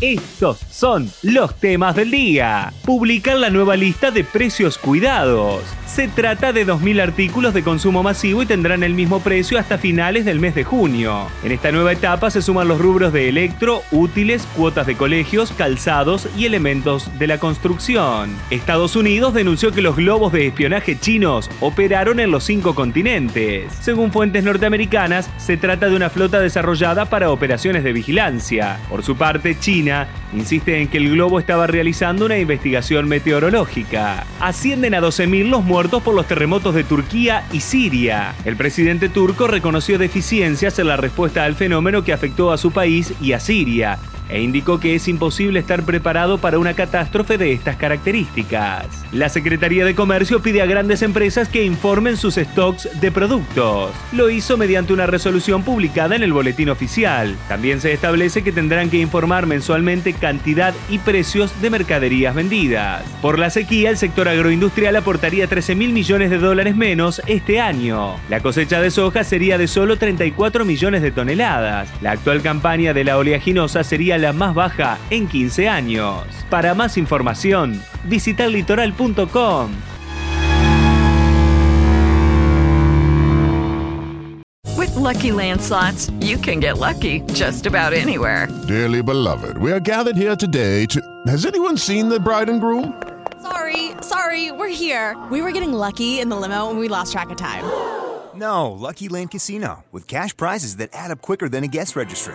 Estos son los temas del día. Publicar la nueva lista de precios cuidados. Se trata de 2.000 artículos de consumo masivo y tendrán el mismo precio hasta finales del mes de junio. En esta nueva etapa se suman los rubros de electro, útiles, cuotas de colegios, calzados y elementos de la construcción. Estados Unidos denunció que los globos de espionaje chinos operaron en los cinco continentes. Según fuentes norteamericanas, se trata de una flota desarrollada para operaciones de vigilancia. Por su parte, China insiste en que el globo estaba realizando una investigación meteorológica. Ascienden a 12.000 los muertos por los terremotos de Turquía y Siria. El presidente turco reconoció deficiencias en la respuesta al fenómeno que afectó a su país y a Siria e indicó que es imposible estar preparado para una catástrofe de estas características. La Secretaría de Comercio pide a grandes empresas que informen sus stocks de productos. Lo hizo mediante una resolución publicada en el boletín oficial. También se establece que tendrán que informar mensualmente cantidad y precios de mercaderías vendidas. Por la sequía, el sector agroindustrial aportaría 13 mil millones de dólares menos este año. La cosecha de soja sería de solo 34 millones de toneladas. La actual campaña de la oleaginosa sería la más baja en 15 años. Para más información, visita litoral.com. With Lucky Land slots, you can get lucky just about anywhere. Dearly beloved, we are gathered here today to. Has anyone seen the bride and groom? Sorry, sorry, we're here. We were getting lucky in the limo and we lost track of time. No, Lucky Land Casino, with cash prizes that add up quicker than a guest registry.